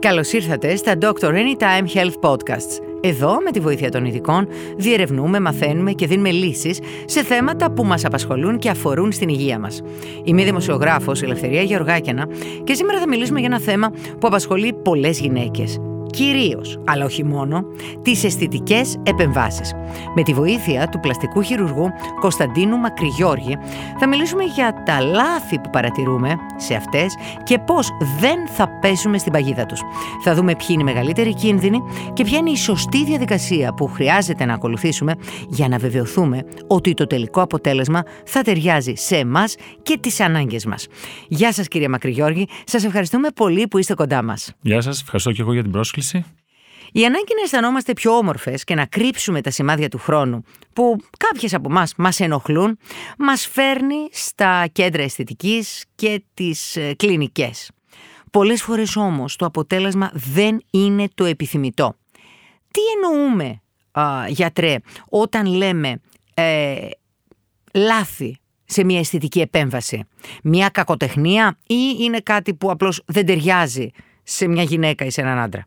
Καλώς ήρθατε στα Doctor Anytime Health Podcasts. Εδώ, με τη βοήθεια των ειδικών, διερευνούμε, μαθαίνουμε και δίνουμε λύσεις σε θέματα που μας απασχολούν και αφορούν στην υγεία μας. Είμαι η δημοσιογράφος Ελευθερία Γεωργάκιανα και σήμερα θα μιλήσουμε για ένα θέμα που απασχολεί πολλές γυναίκες κυρίως, αλλά όχι μόνο, τις αισθητικές επεμβάσεις. Με τη βοήθεια του πλαστικού χειρουργού Κωνσταντίνου Μακρυγιώργη θα μιλήσουμε για τα λάθη που παρατηρούμε σε αυτές και πώς δεν θα πέσουμε στην παγίδα τους. Θα δούμε ποιοι είναι οι μεγαλύτεροι κίνδυνοι και ποια είναι η σωστή διαδικασία που χρειάζεται να ακολουθήσουμε για να βεβαιωθούμε ότι το τελικό αποτέλεσμα θα ταιριάζει σε εμάς και τις ανάγκες μας. Γεια σας κύριε Μακρυγιώργη, σας ευχαριστούμε πολύ που είστε κοντά μας. Γεια σας, ευχαριστώ και εγώ για την πρόσκληση η ανάγκη να αισθανόμαστε πιο όμορφες και να κρύψουμε τα σημάδια του χρόνου που κάποιες από εμάς μας ενοχλούν, μας φέρνει στα κέντρα αισθητικής και τις ε, κλινικές. Πολλές φορές όμως το αποτέλεσμα δεν είναι το επιθυμητό. Τι εννοούμε, α, γιατρέ, όταν λέμε ε, λάθη σε μια αισθητική επέμβαση; Μια κακοτεχνία ή είναι κάτι που απλώς δεν ταιριάζει σε μια γυναίκα ή σε έναν άντρα;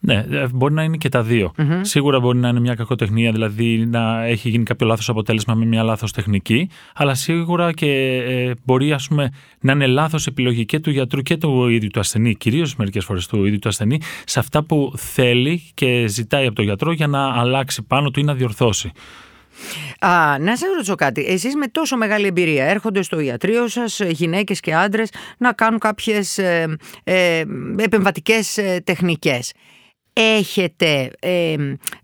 Ναι, ε, μπορεί να είναι και τα δυο Σίγουρα μπορεί να είναι μια κακοτεχνία, δηλαδή να έχει γίνει κάποιο λάθος αποτέλεσμα με μια λάθος τεχνική, αλλά σίγουρα και ε, μπορεί ας πούμε, να είναι λάθος επιλογή και του γιατρού και του ίδιου του ασθενή, κυρίως μερικές φορές του ίδιου του ασθενή, σε αυτά που θέλει και ζητάει από τον γιατρό για να αλλάξει πάνω του ή να διορθώσει. Α, να σα ρωτήσω κάτι. Εσείς με τόσο μεγάλη εμπειρία έρχονται στο ιατρείο σας γυναίκες και άντρες να κάνουν κάποιες ε, ε, επεμβατικές ε, τεχνικές έχετε, ε,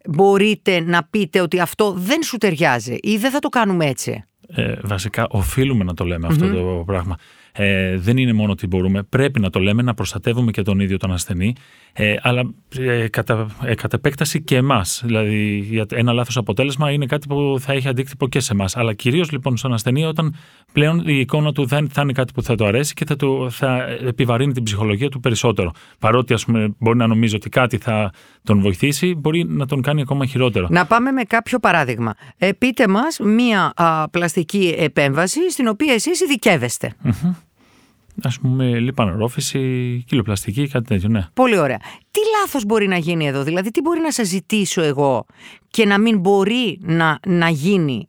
μπορείτε να πείτε ότι αυτό δεν σου ταιριάζει ή δεν θα το κάνουμε έτσι; Ε, βασικά οφείλουμε να το λέμε αυτό το πράγμα. Ε, δεν είναι μόνο ότι μπορούμε, πρέπει να το λέμε, να προστατεύουμε και τον ίδιο τον ασθενή, ε, αλλά ε, κατά, ε, κατά επέκταση και εμάς. Δηλαδή, ένα λάθος αποτέλεσμα είναι κάτι που θα έχει αντίκτυπο και σε εμάς. Αλλά κυρίως λοιπόν στον ασθενή, όταν πλέον η εικόνα του δεν θα είναι κάτι που θα του αρέσει και θα, του, θα επιβαρύνει την ψυχολογία του περισσότερο. Παρότι, ας πούμε, μπορεί να νομίζει ότι κάτι θα τον βοηθήσει, μπορεί να τον κάνει ακόμα χειρότερο. Να πάμε με κάποιο παράδειγμα. Ε, πείτε μας μία πλαστική επέμβαση στην οποία εσείς ειδικεύεστε. Α πούμε, λιπανορόφηση, κιλοπλαστική, κάτι τέτοιο, ναι. Πολύ ωραία. Τι λάθος μπορεί να γίνει εδώ, δηλαδή, τι μπορεί να σα ζητήσω εγώ και να μην μπορεί να, να γίνει;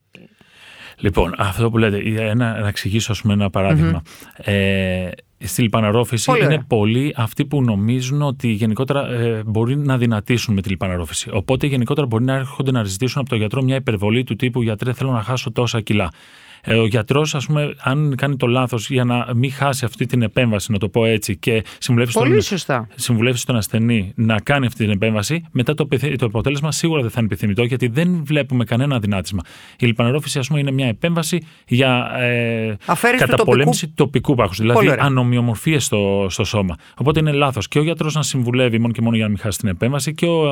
Λοιπόν, αυτό που λέτε, ένα, να εξηγήσω ας πούμε, ένα παραδειγμα Ε, στη λιπαναρόφηση είναι πολλοί αυτοί που νομίζουν ότι γενικότερα ε, μπορεί να δυνατήσουν με τη λιπαναρόφηση. Οπότε γενικότερα μπορεί να έρχονται να ζητήσουν από τον γιατρό μια υπερβολή του τύπου γιατρέ θέλω να χάσω τόσα κιλά. Ε, ο γιατρός, ας πούμε, αν κάνει το λάθος για να μην χάσει αυτή την επέμβαση, να το πω έτσι, και συμβουλεύσει, τον, συμβουλεύσει τον ασθενή να κάνει αυτή την επέμβαση, μετά το, το αποτέλεσμα σίγουρα δεν θα είναι επιθυμητό, γιατί δεν βλέπουμε κανένα δυνάτισμα. Η λιπανερόφηση, ας πούμε, είναι μια επέμβαση για ε, καταπολέμηση τοπικού, τοπικού πάχους, δηλαδή ανομοιομορφίες στο, στο σώμα. Οπότε είναι λάθος και ο γιατρός να συμβουλεύει μόνο και μόνο για να μην χάσει την επέμβαση και ο,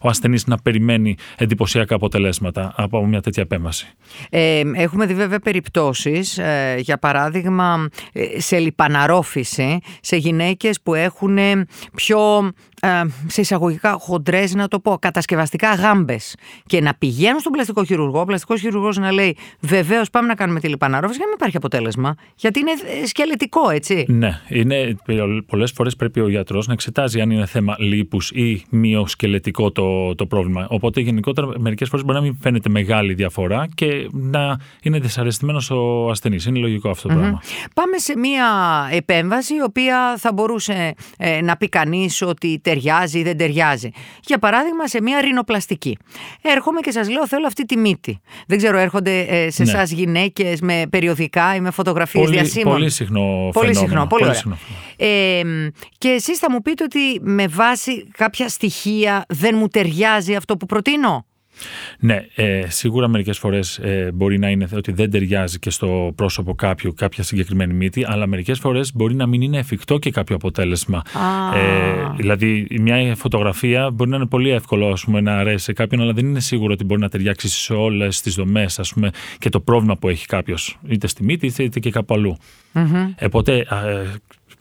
ο ασθενής να περιμένει εντυπωσιακά αποτελέσματα από μια τέτοια επέμβαση. Ε, έχουμε δει βέβαια περιπτώσεις, ε, για παράδειγμα ε, σε λιπαναρόφηση, σε γυναίκες που έχουν πιο ε, σε εισαγωγικά χοντρές, να το πω, κατασκευαστικά γάμπες. Και να πηγαίνουν στον πλαστικό χειρουργό, ο πλαστικός χειρουργός να λέει Βεβαίως πάμε να κάνουμε τη λιπαναρόφηση και να μην υπάρχει αποτέλεσμα. Γιατί είναι σκελετικό, έτσι. Ναι, είναι, πολλές φορές πρέπει ο γιατρός να εξετάζει αν είναι θέμα λίπους ή μειοσκελετικό το, το πρόβλημα. Οπότε γενικότερα μερικές φορές μπορεί να μην φαίνεται μεγάλη διαφορά και να είναι δυσαρεστημένος ο ασθενής. Είναι λογικό αυτό το πράγμα. Πάμε σε μία επέμβαση η οποία θα μπορούσε ε, να πει κανείς ότι ταιριάζει ή δεν ταιριάζει. Για παράδειγμα, σε μια ρινοπλαστική. Έρχομαι και σας λέω: Θέλω αυτή τη μύτη. Δεν ξέρω, έρχονται ε, σε εσά ναι. γυναίκες με περιοδικά ή με φωτογραφίες διασύμων; Πολύ συχνό Πολύ συχνό. Πολύ, πολύ συχνό. Ε, και εσείς θα μου πείτε ότι με βάση κάποια στοιχεία δεν μου ταιριάζει αυτό που προτείνω; Ναι, ε, σίγουρα μερικές φορές ε, μπορεί να είναι ότι δεν ταιριάζει και στο πρόσωπο κάποιου κάποια συγκεκριμένη μύτη, αλλά μερικές φορές μπορεί να μην είναι εφικτό και κάποιο αποτέλεσμα. Ε, δηλαδή, μια φωτογραφία μπορεί να είναι πολύ εύκολο ας πούμε, να αρέσει σε κάποιον, αλλά δεν είναι σίγουρο ότι μπορεί να ταιριάξει σε όλες τις δομές και το πρόβλημα που έχει κάποιος, είτε στη μύτη είτε και κάπου αλλού. Mm-hmm.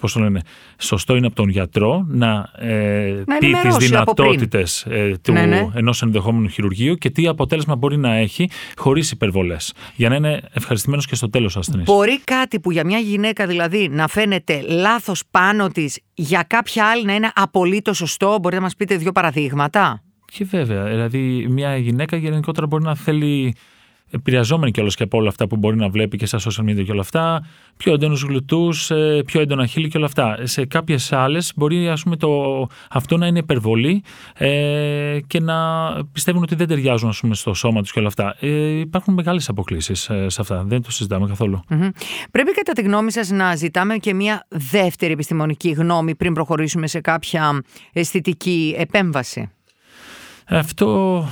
Πώς το λένε, σωστό είναι από τον γιατρό να, ε, να πει τις δυνατότητες ε, του ναι, ναι. ενός ενδεχόμενου χειρουργείου και τι αποτέλεσμα μπορεί να έχει χωρίς υπερβολές. Για να είναι ευχαριστημένος και στο τέλος ο ασθενή. Μπορεί κάτι που για μια γυναίκα δηλαδή να φαίνεται λάθος πάνω της, για κάποια άλλη να είναι απολύτως σωστό; Μπορείτε να μας πείτε δύο παραδείγματα; Και βέβαια, δηλαδή μια γυναίκα γενικότερα μπορεί να θέλει επηρεαζόμενη κιόλας και από όλα αυτά που μπορεί να βλέπει και στα social media και όλα αυτά, πιο έντονους γλουτούς, ε, πιο έντονα χείλη και όλα αυτά. Σε κάποιες άλλες μπορεί ας πούμε, το, αυτό να είναι υπερβολή ε, και να πιστεύουν ότι δεν ταιριάζουν ας πούμε, στο σώμα τους και όλα αυτά. Ε, υπάρχουν μεγάλες αποκλήσεις ε, σε αυτά. Δεν το συζητάμε Πρέπει κατά τη γνώμη σας να ζητάμε και μια δεύτερη επιστημονική γνώμη πριν προχωρήσουμε σε κάποια αισθητική επέμβαση. Αυτό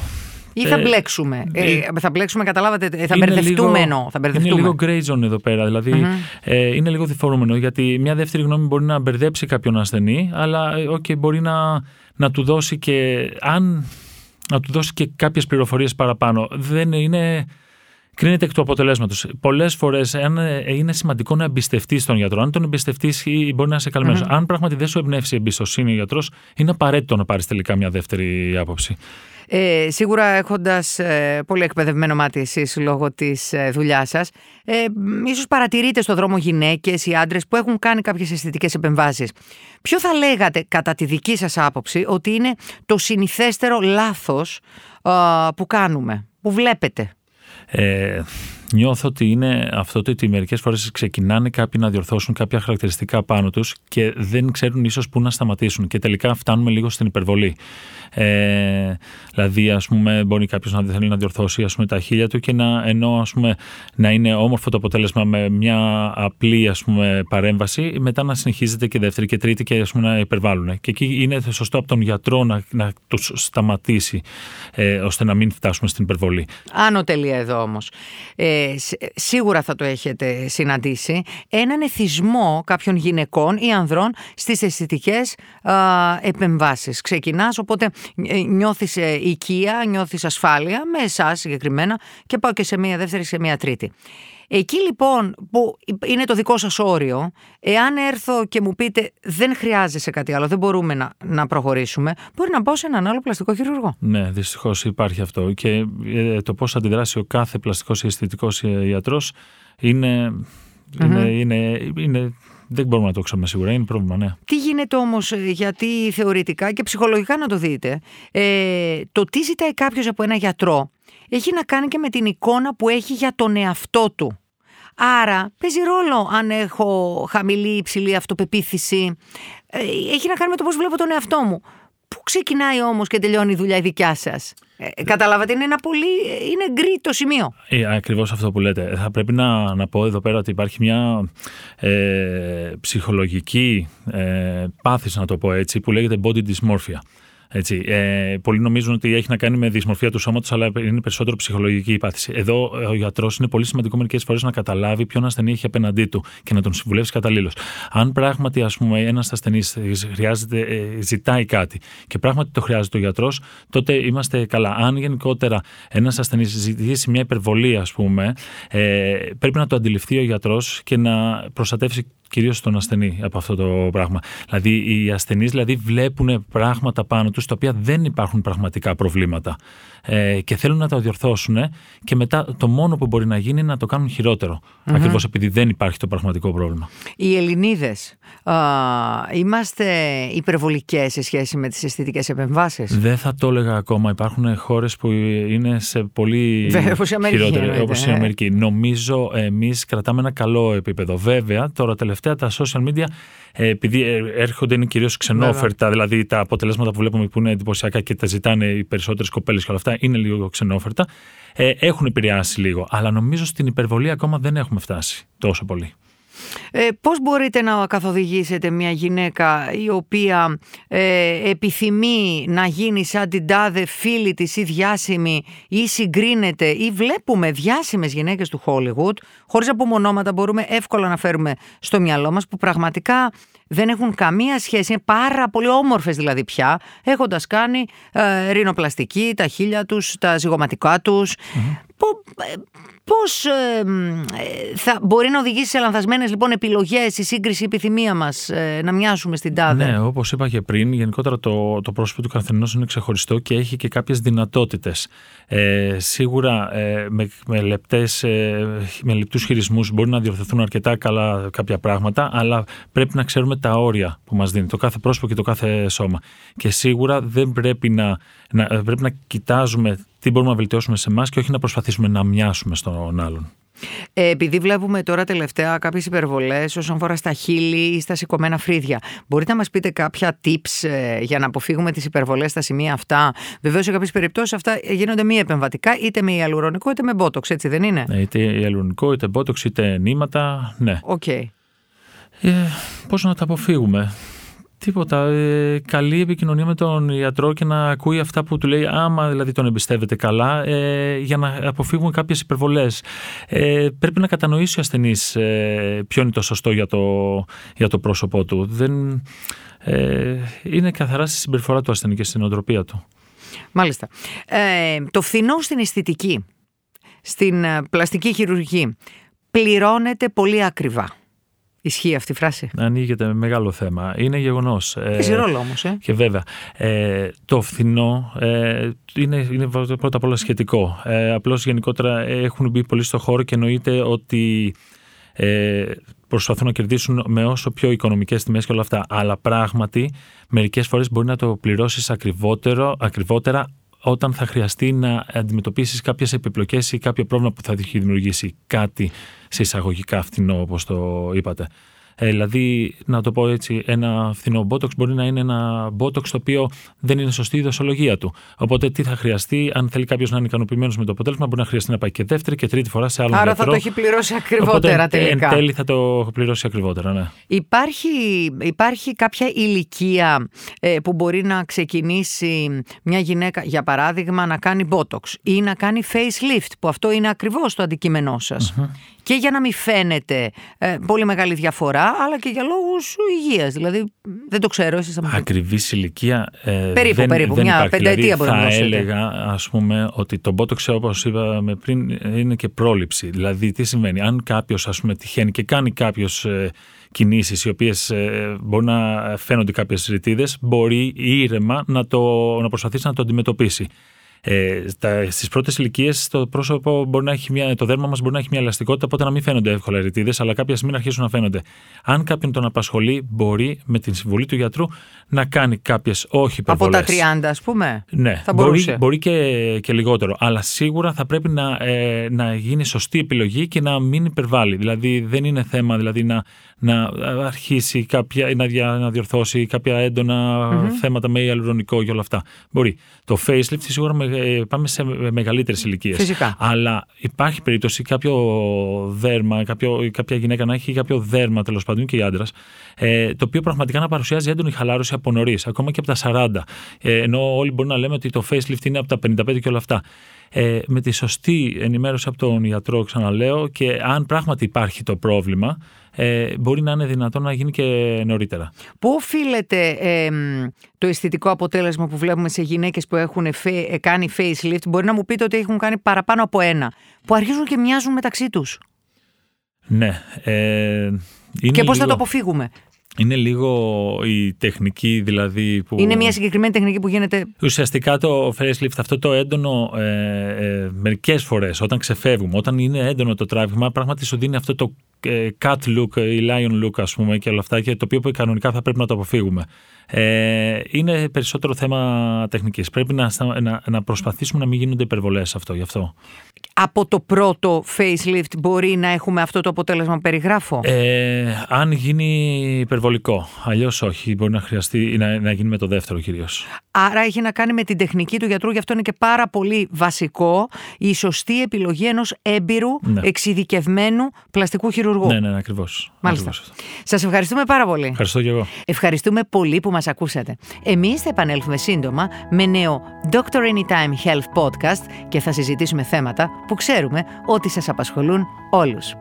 ή θα ε, μπλέξουμε. Ε, ε, θα μπλέξουμε, καταλάβατε. Ε, θα μπερδευτούμε εννοώ. Θα είναι λίγο grey zone εδώ πέρα. Δηλαδή ε, είναι λίγο διφορούμενο. Γιατί μια δεύτερη γνώμη μπορεί να μπερδέψει κάποιον ασθενή, αλλά okay, μπορεί να, να του δώσει και. Αν να του δώσει και κάποιες πληροφορίες παραπάνω. Δεν είναι. Κρίνεται εκ του αποτελέσματος. Πολλές φορές είναι σημαντικό να εμπιστευτείς τον γιατρό. Αν τον εμπιστευτείς, μπορεί να είσαι καλυμμένος. Αν πράγματι δεν σου εμπνεύσει η εμπιστοσύνη ο γιατρός, είναι απαραίτητο να πάρεις τελικά μια δεύτερη άποψη. Ε, σίγουρα έχοντας ε, πολύ εκπαιδευμένο μάτι εσείς λόγω της ε, δουλειάς σας, ε, ίσως παρατηρείτε στο δρόμο γυναίκες ή άντρες που έχουν κάνει κάποιες αισθητικές επεμβάσεις. Ποιο θα λέγατε, κατά τη δική σας άποψη, ότι είναι το συνηθέστερο λάθος που κάνουμε, που βλέπετε; Ε, νιώθω ότι είναι αυτό ότι μερικές φορές ξεκινάνε κάποιοι να διορθώσουν κάποια χαρακτηριστικά πάνω τους και δεν ξέρουν ίσως πού να σταματήσουν και τελικά φτάνουμε λίγο στην υπερβολή. Ε, δηλαδή, ας πούμε, μπορεί κάποιος να θέλει να διορθώσει ας πούμε, τα χίλια του και να, ενώ ας πούμε, να είναι όμορφο το αποτέλεσμα με μια απλή ας πούμε, παρέμβαση, μετά να συνεχίζεται και δεύτερη και τρίτη και ας πούμε, να υπερβάλλουν. Και εκεί είναι σωστό από τον γιατρό να, να τους σταματήσει, ε, ώστε να μην φτάσουμε στην υπερβολή. Άνω τελεία εδώ όμως. Ε, σίγουρα θα το έχετε συναντήσει. Έναν εθισμό κάποιων γυναικών ή ανδρών στις αισθητικές επεμβάσεις. Ξεκινάς, οπότε ε, νιώθεις ε, οικία, νιώθεις ασφάλεια με εσάς συγκεκριμένα και πάω και σε μία δεύτερη, σε μία τρίτη. Εκεί λοιπόν που είναι το δικό σας όριο, εάν έρθω και μου πείτε δεν χρειάζεσαι κάτι άλλο, δεν μπορούμε να, να προχωρήσουμε, μπορεί να πάω σε έναν άλλο πλαστικό χειρουργό. Ναι, δυστυχώς υπάρχει αυτό και ε, το πώς αντιδράσει ο κάθε πλαστικός ή αισθητικός ιατρός είναι, είναι, είναι, είναι δεν μπορούμε να το ξέρουμε σίγουρα, είναι πρόβλημα, ναι. Τι γίνεται όμως, ε, γιατί θεωρητικά και ψυχολογικά να το δείτε, ε, το τι ζητάει κάποιος από ένα γιατρό έχει να κάνει και με την εικόνα που έχει για τον εαυτό του. Άρα παίζει ρόλο αν έχω χαμηλή ή υψηλή αυτοπεποίθηση. Ε, έχει να κάνει με το πώς βλέπω τον εαυτό μου. Πού ξεκινάει όμως και τελειώνει η δουλειά η δικιά σας; Ε, καταλάβατε, είναι ένα πολύ. είναι γκρι το σημείο. Ε, Ακριβώς αυτό που λέτε. Θα πρέπει να, να πω εδώ πέρα ότι υπάρχει μια ε, ψυχολογική ε, πάθηση, να το πω έτσι, που λέγεται body dysmorphia. Έτσι. Ε, πολλοί νομίζουν ότι έχει να κάνει με δυσμορφία του σώματος, αλλά είναι περισσότερο ψυχολογική υπάθηση. Εδώ ο γιατρός είναι πολύ σημαντικό μερικές φορές να καταλάβει ποιον ασθενή έχει απέναντί του και να τον συμβουλεύσει καταλήλως. Αν πράγματι ένας ασθενής ε, ζητάει κάτι και πράγματι το χρειάζεται ο γιατρός, τότε είμαστε καλά. Αν γενικότερα ένας ασθενής ζητήσει μια υπερβολή, ας πούμε, ε, πρέπει να το αντιληφθεί ο γιατρός και να προστατεύσει κυρίως τον ασθενή από αυτό το πράγμα. Δηλαδή, οι ασθενείς δηλαδή, βλέπουν πράγματα πάνω τους τα οποία δεν υπάρχουν πραγματικά προβλήματα ε, και θέλουν να τα διορθώσουν και μετά το μόνο που μπορεί να γίνει είναι να το κάνουν χειρότερο. Mm-hmm. Ακριβώς επειδή δεν υπάρχει το πραγματικό πρόβλημα. Οι Ελληνίδες είμαστε υπερβολικές σε σχέση με τις αισθητικές επεμβάσεις; Δεν θα το έλεγα ακόμα. Υπάρχουν χώρες που είναι σε πολύ χειρότερη, όπως η Αμερική. Νομίζω εμείς κρατάμε ένα καλό επίπεδο. Βέβαια, τώρα τελευταία τα social media ε, επειδή ε, έρχονται είναι κυρίως ξενόφερτα, δηλαδή τα αποτελέσματα που βλέπουμε που είναι εντυπωσιακά και τα ζητάνε οι περισσότερες κοπέλες και όλα αυτά είναι λίγο ξενόφερτα, ε, έχουν επηρεάσει λίγο. Αλλά νομίζω στην υπερβολή ακόμα δεν έχουμε φτάσει τόσο πολύ. Ε, πώς μπορείτε να καθοδηγήσετε μια γυναίκα η οποία ε, επιθυμεί να γίνει σαν την τάδε φίλη της ή διάσημη ή συγκρίνεται ή βλέπουμε διάσημες γυναίκες του Hollywood χωρίς απομονώματα μπορούμε εύκολα να φέρουμε στο μυαλό μας που πραγματικά δεν έχουν καμία σχέση, είναι πάρα πολύ όμορφες δηλαδή πια, έχοντας κάνει ε, ρινοπλαστική, τα χείλια τους, τα ζυγοματικά τους. Πώς ε, θα μπορεί να οδηγήσει σε λανθασμένες λοιπόν επιλογές η σύγκριση επιθυμία μας ε, να μοιάσουμε στην τάδε; Ναι, όπως είπα και πριν, γενικότερα το, το πρόσωπο του καθενός είναι ξεχωριστό και έχει και κάποιες δυνατότητες. Ε, σίγουρα ε, με, με, λεπτές, ε, με λεπτούς χειρισμούς μπορεί να διορθωθούν αρκετά καλά κάποια πράγματα, αλλά πρέπει να ξέρουμε τα όρια που μας δίνει το κάθε πρόσωπο και το κάθε σώμα. Και σίγουρα δεν πρέπει να, να, πρέπει να κοιτάζουμε τι μπορούμε να βελτιώσουμε σε εμάς και όχι να προσπαθήσουμε να μοιάσουμε στον άλλον. Ε, επειδή βλέπουμε τώρα τελευταία κάποιες υπερβολές όσον αφορά στα χείλη ή στα σηκωμένα φρύδια, μπορείτε να μας πείτε κάποια tips ε, για να αποφύγουμε τις υπερβολές στα σημεία αυτά; Βεβαίως σε κάποιες περιπτώσεις αυτά γίνονται μη επεμβατικά, είτε με ιαλουρονικό είτε με μπότοξ, έτσι δεν είναι; Ναι, είτε ιαλουρονικό, είτε μπότοξ, είτε νήματα, ναι. Okay. Ε, πώς να τα αποφύγουμε; Τίποτα. Ε, καλή επικοινωνία με τον ιατρό και να ακούει αυτά που του λέει, άμα δηλαδή τον εμπιστεύεται καλά, ε, για να αποφύγουμε κάποιες υπερβολές. Ε, πρέπει να κατανοήσει ο ασθενής ε, ποιο είναι το σωστό για το, για το πρόσωπό του. Δεν, ε, είναι καθαρά στη συμπεριφορά του ασθενή και στην οτροπία του. Μάλιστα. Ε, το φθηνό στην αισθητική, στην πλαστική χειρουργική, πληρώνεται πολύ ακριβά. Ισχύει αυτή η φράση; Ανοίγεται με μεγάλο θέμα. Είναι γεγονός. Έχει ρόλο όμως. Ε. Και βέβαια. Ε, το φθηνό ε, είναι, είναι πρώτα απ' όλα σχετικό. Ε, Απλώς γενικότερα έχουν μπει πολύ στο χώρο και εννοείται ότι ε, προσπαθούν να κερδίσουν με όσο πιο οικονομικές τιμές και όλα αυτά. Αλλά πράγματι, μερικές φορές μπορεί να το πληρώσεις ακριβότερα όταν θα χρειαστεί να αντιμετωπίσεις κάποιες επιπλοκές ή κάποιο πρόβλημα που θα έχει δημιουργήσει κάτι σε εισαγωγικά φθηνό, όπως το είπατε. Ε, δηλαδή, να το πω έτσι, ένα φθηνό μπότοξ μπορεί να είναι ένα μπότοξ το οποίο δεν είναι σωστή η δοσολογία του. Οπότε, τι θα χρειαστεί, αν θέλει κάποιος να είναι ικανοποιημένος με το αποτέλεσμα, μπορεί να χρειαστεί να πάει και δεύτερη και τρίτη φορά σε άλλο Άρα θα το έχει πληρώσει ακριβότερα Οπότε, τελικά. Εν τέλει θα το πληρώσει ακριβότερα, ναι. Υπάρχει, υπάρχει κάποια ηλικία ε, που μπορεί να ξεκινήσει μια γυναίκα, για παράδειγμα, να κάνει μπότοξ ή να κάνει facelift, που αυτό είναι ακριβώς το αντικείμενό σας και για να μην φαίνεται ε, πολύ μεγάλη διαφορά, αλλά και για λόγους υγείας. Δηλαδή, δεν το ξέρω, εσεί θα Ακριβής ηλικία. Ε, περίπου, δεν, περίπου. Δεν μια υπάρχει. πενταετία δηλαδή, μπορεί να Θα έλεγα, ας πούμε, ότι το μπότοξ, όπως είπαμε πριν, είναι και πρόληψη. Δηλαδή, τι σημαίνει, αν κάποιος, ας πούμε, τυχαίνει και κάνει κάποιο. Ε, κινήσεις οι οποίες ε, μπορεί να φαίνονται κάποιες ρητίδες μπορεί ήρεμα να, το, να προσπαθήσει να το αντιμετωπίσει. Ε, Στις πρώτες ηλικίες το πρόσωπο μπορεί να έχει μια, το δέρμα μας μπορεί να έχει μια ελαστικότητα, οπότε να μην φαίνονται εύκολα ρητίδε, αλλά κάποια στιγμή να αρχίσουν να φαίνονται. Αν κάποιον τον απασχολεί, μπορεί με την συμβολή του γιατρού να κάνει κάποιες όχι υπερβολές. Από τα 30, ας πούμε. Ναι, θα μπορεί, μπορεί και, και λιγότερο. Αλλά σίγουρα θα πρέπει να, ε, να γίνει σωστή επιλογή και να μην υπερβάλλει. Δηλαδή δεν είναι θέμα δηλαδή, να, να αρχίσει κάποια, να, δια, να διορθώσει κάποια θέματα με ιαλουρονικό και όλα αυτά. Μπορεί. Το facelift σίγουρα ε, πάμε σε μεγαλύτερες ηλικίες. Φυσικά. Αλλά υπάρχει περίπτωση κάποιο δέρμα, κάποιο, κάποια γυναίκα να έχει κάποιο δέρμα τέλος πάντων και η άντρας, ε, το οποίο πραγματικά να παρουσιάζει έντονη χαλάρωση από νωρίς, ακόμα και από τα 40. Ε, ενώ όλοι μπορούν να λέμε ότι το facelift είναι από τα 55 και όλα αυτά. Ε, με τη σωστή ενημέρωση από τον ιατρό, ξαναλέω, και αν πράγματι υπάρχει το πρόβλημα, ε, μπορεί να είναι δυνατόν να γίνει και νωρίτερα. Πού οφείλεται ε, το αισθητικό αποτέλεσμα που βλέπουμε σε γυναίκες που έχουν ε, κάνει facelift, μπορεί να μου πείτε ότι έχουν κάνει παραπάνω από ένα, που αρχίζουν και μοιάζουν μεταξύ τους. Ναι. Ε, και πώς θα το αποφύγουμε; Είναι λίγο η τεχνική δηλαδή που... Είναι μια συγκεκριμένη τεχνική που γίνεται... Ουσιαστικά το facelift αυτό το έντονο ε, ε, μερικές φορές όταν ξεφεύγουμε, όταν είναι έντονο το τράβηγμα πράγματι σου δίνει αυτό το ε, cat look ή lion look ας πούμε και όλα αυτά και το οποίο κανονικά θα πρέπει να το αποφύγουμε. Ε, είναι περισσότερο θέμα τεχνικής. Πρέπει να, να, να προσπαθήσουμε να μην γίνονται υπερβολές αυτό, γι' αυτό. Από το πρώτο facelift μπορεί να έχουμε αυτό το αποτέλεσμα που περιγράφω; Ε, αν γίνει υπερβολικό. Αλλιώς όχι. Μπορεί να χρειαστεί να, να γίνει με το δεύτερο κυρίως. Άρα έχει να κάνει με την τεχνική του γιατρού. Γι' αυτό είναι και πάρα πολύ βασικό η σωστή επιλογή ενός έμπειρου, ναι. εξειδικευμένου πλαστικού χειρουργού. Ναι, ναι, ναι ακριβώς. Μάλιστα. Σας ευχαριστούμε πάρα πολύ. Ευχαριστώ και εγώ. Ευχαριστούμε πολύ που μας ακούσατε. Εμείς θα επανέλθουμε σύντομα με νέο Doctor Anytime Health Podcast και θα συζητήσουμε θέματα που ξέρουμε ότι σας απασχολούν όλους.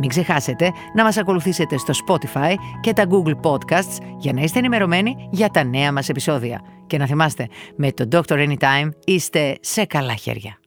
Μην ξεχάσετε να μας ακολουθήσετε στο Spotify και τα Google Podcasts για να είστε ενημερωμένοι για τα νέα μας επεισόδια. Και να θυμάστε, με το Doctor Anytime είστε σε καλά χέρια.